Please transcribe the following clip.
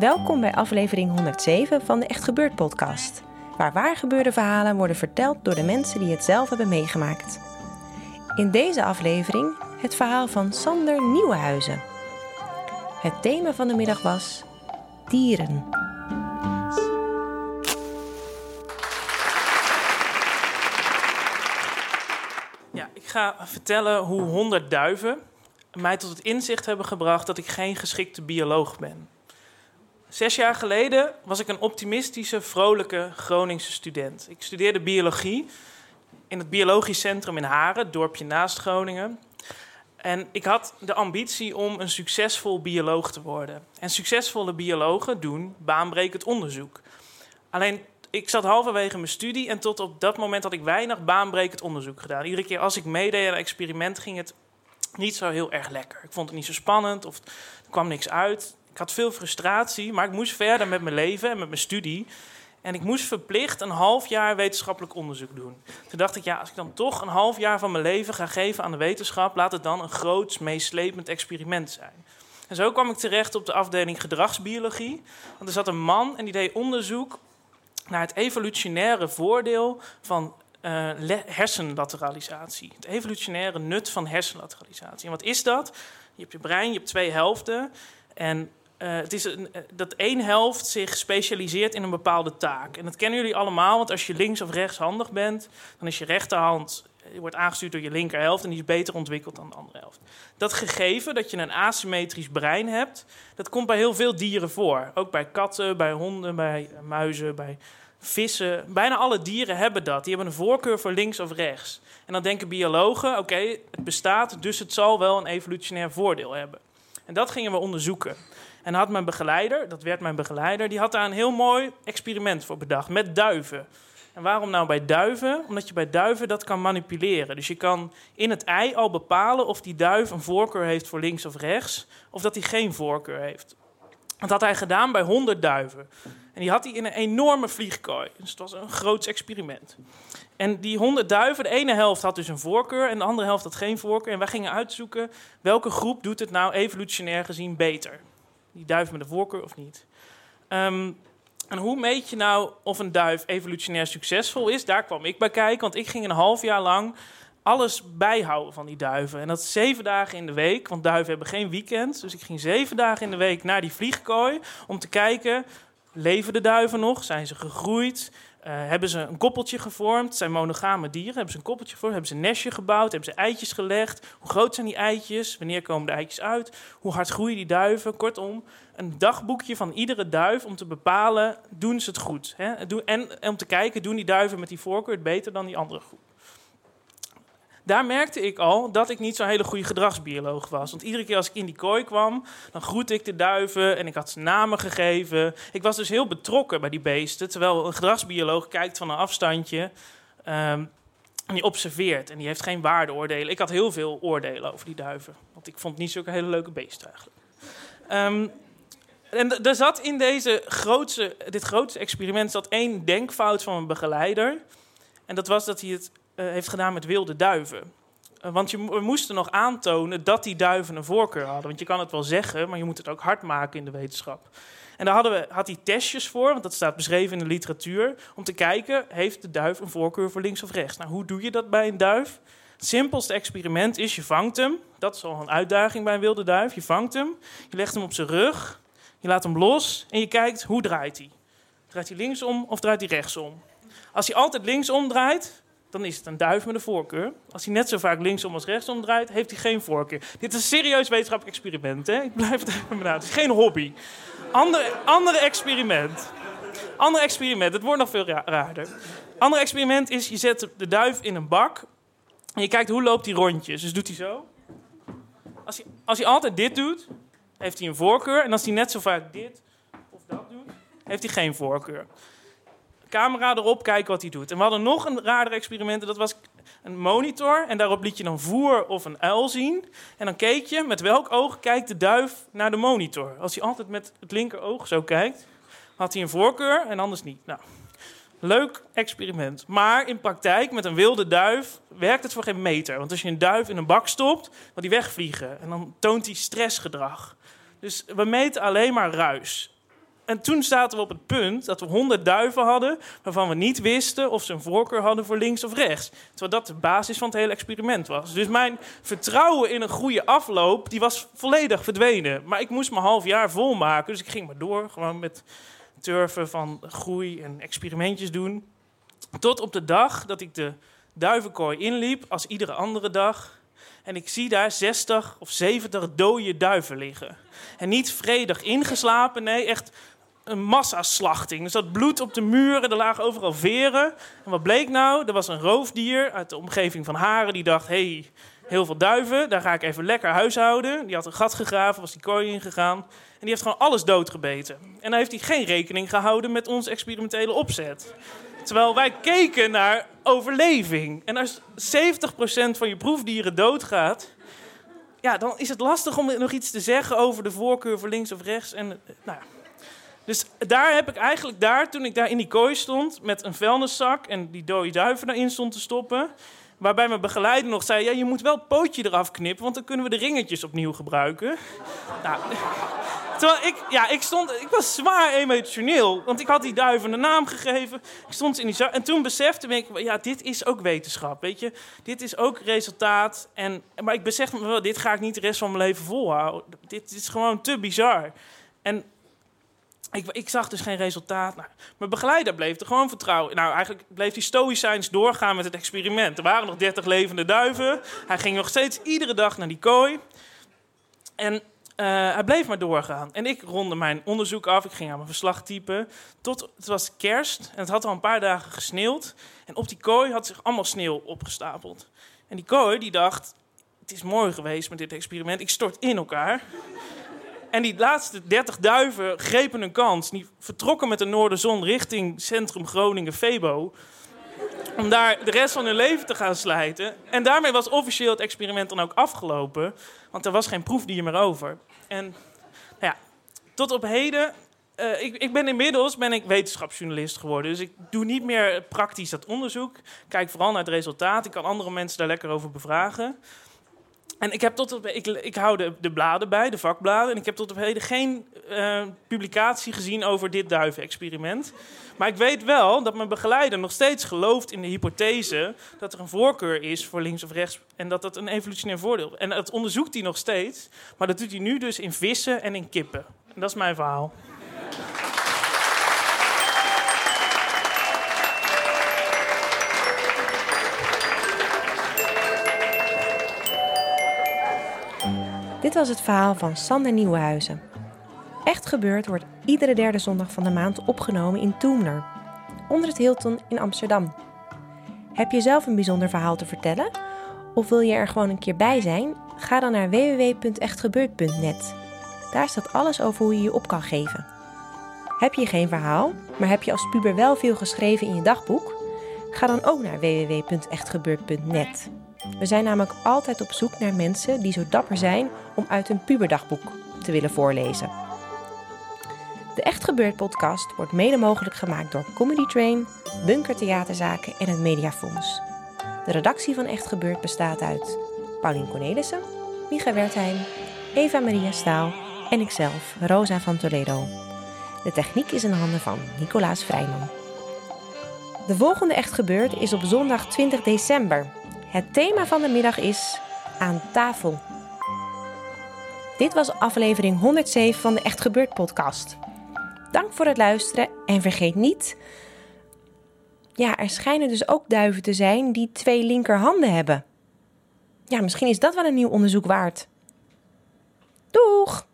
Welkom bij aflevering 107 van de Echt Gebeurd podcast. Waar waar gebeurde verhalen worden verteld door de mensen die het zelf hebben meegemaakt. In deze aflevering het verhaal van Sander Nieuwenhuizen. Het thema van de middag was dieren. Ja, ik ga vertellen hoe 100 duiven mij tot het inzicht hebben gebracht dat ik geen geschikte bioloog ben. Zes jaar geleden was ik een optimistische, vrolijke Groningse student. Ik studeerde biologie in het Biologisch Centrum in Haren, het dorpje naast Groningen. En ik had de ambitie om een succesvol bioloog te worden. En succesvolle biologen doen baanbrekend onderzoek. Alleen, ik zat halverwege mijn studie en tot op dat moment had ik weinig baanbrekend onderzoek gedaan. Iedere keer als ik meedeed aan een experiment ging het niet zo heel erg lekker. Ik vond het niet zo spannend of er kwam niks uit. Had veel frustratie, maar ik moest verder met mijn leven en met mijn studie. En ik moest verplicht een half jaar wetenschappelijk onderzoek doen. Toen dacht ik, ja, als ik dan toch een half jaar van mijn leven ga geven aan de wetenschap, laat het dan een groots, meeslepend experiment zijn. En zo kwam ik terecht op de afdeling gedragsbiologie. Want er zat een man en die deed onderzoek naar het evolutionaire voordeel van uh, hersenlateralisatie. Het evolutionaire nut van hersenlateralisatie. En wat is dat? Je hebt je brein, je hebt twee helften. En uh, het is een, dat één helft zich specialiseert in een bepaalde taak. En dat kennen jullie allemaal, want als je links of rechtshandig bent, dan is je rechterhand je wordt aangestuurd door je linkerhelft en die is beter ontwikkeld dan de andere helft. Dat gegeven dat je een asymmetrisch brein hebt, dat komt bij heel veel dieren voor. Ook bij katten, bij honden, bij muizen, bij vissen. Bijna alle dieren hebben dat. Die hebben een voorkeur voor links of rechts. En dan denken biologen: oké, het bestaat, dus het zal wel een evolutionair voordeel hebben. En dat gingen we onderzoeken. En had mijn begeleider, dat werd mijn begeleider, die had daar een heel mooi experiment voor bedacht met duiven. En waarom nou bij duiven? Omdat je bij duiven dat kan manipuleren. Dus je kan in het ei al bepalen of die duif een voorkeur heeft voor links of rechts, of dat hij geen voorkeur heeft. Dat had hij gedaan bij 100 duiven. En die had hij in een enorme vliegkooi. Dus het was een groot experiment. En die 100 duiven, de ene helft had dus een voorkeur en de andere helft had geen voorkeur. En wij gingen uitzoeken welke groep doet het nou evolutionair gezien beter. Die duif met een voorkeur of niet. Um, en hoe meet je nou of een duif evolutionair succesvol is? Daar kwam ik bij kijken, want ik ging een half jaar lang alles bijhouden van die duiven. En dat zeven dagen in de week, want duiven hebben geen weekend. Dus ik ging zeven dagen in de week naar die vliegkooi om te kijken... leven de duiven nog? Zijn ze gegroeid? Uh, hebben ze een koppeltje gevormd? Zijn monogame dieren. Hebben ze een koppeltje gevormd? Hebben ze een nestje gebouwd? Hebben ze eitjes gelegd? Hoe groot zijn die eitjes? Wanneer komen de eitjes uit? Hoe hard groeien die duiven? Kortom, een dagboekje van iedere duif om te bepalen, doen ze het goed? Hè? En om te kijken, doen die duiven met die voorkeur het beter dan die andere groep? Daar merkte ik al dat ik niet zo'n hele goede gedragsbioloog was. Want iedere keer als ik in die kooi kwam, dan groette ik de duiven en ik had ze namen gegeven. Ik was dus heel betrokken bij die beesten. Terwijl een gedragsbioloog kijkt van een afstandje um, en die observeert. En die heeft geen waardeoordelen. Ik had heel veel oordelen over die duiven. Want ik vond niet zulke hele leuke beesten eigenlijk. Um, en er zat in deze dit grootste experiment zat één denkfout van mijn begeleider. En dat was dat hij het heeft gedaan met wilde duiven. Uh, want je, moesten nog aantonen dat die duiven een voorkeur hadden. Want je kan het wel zeggen, maar je moet het ook hard maken in de wetenschap. En daar hadden we, had hij testjes voor, want dat staat beschreven in de literatuur, om te kijken, heeft de duif een voorkeur voor links of rechts? Nou, hoe doe je dat bij een duif? Het simpelste experiment is, je vangt hem. Dat is al een uitdaging bij een wilde duif. Je vangt hem, je legt hem op zijn rug, je laat hem los en je kijkt, hoe draait hij? Draait hij linksom of draait hij rechtsom? Als hij altijd linksom draait, dan is het een duif met een voorkeur. Als hij net zo vaak linksom als rechtsom draait, heeft hij geen voorkeur. Dit is een serieus wetenschappelijk experiment, hè? Ik blijf het even benadrukken. Het is geen hobby. Ander, andere experiment. Ander experiment, het wordt nog veel ra raarder. Ander experiment is, je zet de duif in een bak... en je kijkt hoe loopt hij rondjes. Dus doet hij zo. Als hij, als hij altijd dit doet, heeft hij een voorkeur. En als hij net zo vaak dit of dat doet, heeft hij geen voorkeur camera erop, kijken wat hij doet. En we hadden nog een raarder experiment. Dat was een monitor. En daarop liet je dan voer of een uil zien. En dan keek je met welk oog kijkt de duif naar de monitor. Als hij altijd met het linker oog zo kijkt, had hij een voorkeur en anders niet. Nou, leuk experiment. Maar in praktijk, met een wilde duif, werkt het voor geen meter. Want als je een duif in een bak stopt, wil die wegvliegen. En dan toont hij stressgedrag. Dus we meten alleen maar ruis. En toen zaten we op het punt dat we honderd duiven hadden... waarvan we niet wisten of ze een voorkeur hadden voor links of rechts. Terwijl dat de basis van het hele experiment was. Dus mijn vertrouwen in een goede afloop die was volledig verdwenen. Maar ik moest mijn half jaar volmaken, dus ik ging maar door. Gewoon met turven van groei en experimentjes doen. Tot op de dag dat ik de duivenkooi inliep, als iedere andere dag... En ik zie daar 60 of 70 dode duiven liggen. En niet vredig ingeslapen, nee, echt een massaslachting. Er zat bloed op de muren, er lagen overal veren. En wat bleek nou? Er was een roofdier uit de omgeving van Haren die dacht... hey, heel veel duiven, daar ga ik even lekker huishouden. Die had een gat gegraven, was die kooi ingegaan. En die heeft gewoon alles doodgebeten. En dan heeft hij geen rekening gehouden met onze experimentele opzet. Terwijl wij keken naar overleving. En als 70% van je proefdieren doodgaat... Ja, dan is het lastig om nog iets te zeggen over de voorkeur voor links of rechts. En, nou ja. Dus daar heb ik eigenlijk daar, toen ik daar in die kooi stond met een vuilniszak en die dode duiven erin stond te stoppen, waarbij mijn begeleider nog zei: ja, je moet wel het pootje eraf knippen, want dan kunnen we de ringetjes opnieuw gebruiken. nou, terwijl ik, ja, ik stond, ik was zwaar emotioneel, want ik had die duiven een naam gegeven. Ik stond in die zak en toen besefte ik: ja, dit is ook wetenschap, weet je, dit is ook resultaat. En, maar ik besefte me wel: dit ga ik niet de rest van mijn leven volhouden. Dit, dit is gewoon te bizar. En ik, ik, zag dus geen resultaat. Nou, mijn begeleider bleef er gewoon vertrouwen. Nou, eigenlijk bleef hij stoïcijns doorgaan met het experiment. Er waren nog 30 levende duiven. Hij ging nog steeds iedere dag naar die kooi. En uh, hij bleef maar doorgaan. En ik ronde mijn onderzoek af. Ik ging aan mijn verslag typen. Tot het was kerst. En het had al een paar dagen gesneeuwd. En op die kooi had zich allemaal sneeuw opgestapeld. En die kooi die dacht... Het is mooi geweest met dit experiment. Ik stort in elkaar. En die laatste 30 duiven grepen een kans. Die vertrokken met de Noorderzon richting centrum Groningen Febo. Om daar de rest van hun leven te gaan slijten. En daarmee was officieel het experiment dan ook afgelopen. Want er was geen proefdier meer over. En nou ja, tot op heden uh, ik, ik, ben inmiddels ben ik wetenschapsjournalist geworden. Dus ik doe niet meer praktisch dat onderzoek. Kijk vooral naar het resultaat. Ik kan andere mensen daar lekker over bevragen. En ik, heb tot ik, ik hou de, de, bladen bij, de vakbladen. En ik heb tot op heden geen uh, publicatie gezien over dit duivenexperiment. Maar ik weet wel dat mijn begeleider nog steeds gelooft in de hypothese dat er een voorkeur is voor links of rechts. En dat dat een evolutionair voordeel is. En dat onderzoekt hij nog steeds. Maar dat doet hij nu dus in vissen en in kippen. En dat is mijn verhaal. Dit was het verhaal van Sander Nieuwenhuizen. Echt gebeurd wordt iedere derde zondag van de maand opgenomen in Toemler, onder het Hilton in Amsterdam. Heb je zelf een bijzonder verhaal te vertellen? Of wil je er gewoon een keer bij zijn? Ga dan naar www.echtgebeurd.net. Daar staat alles over hoe je je op kan geven. Heb je geen verhaal, maar heb je als puber wel veel geschreven in je dagboek? Ga dan ook naar www.echtgebeurd.net. We zijn namelijk altijd op zoek naar mensen die zo dapper zijn om uit hun puberdagboek te willen voorlezen. De Echt Gebeurd podcast wordt mede mogelijk gemaakt door Comedy Train, Bunker Theaterzaken en het Mediafonds. De redactie van Echt Gebeurd bestaat uit Paulien Cornelissen, Micha Wertheim, Eva Maria Staal en ikzelf, Rosa van Toledo. De techniek is in handen van Nicolaas Vrijman. De volgende Echt Gebeurd is op zondag 20 december het thema van de middag is aan tafel. Dit was aflevering 107 van de Echt Gebeurd podcast. Dank voor het luisteren en vergeet niet Ja, er schijnen dus ook duiven te zijn die twee linkerhanden hebben. Ja, misschien is dat wel een nieuw onderzoek waard. Doeg!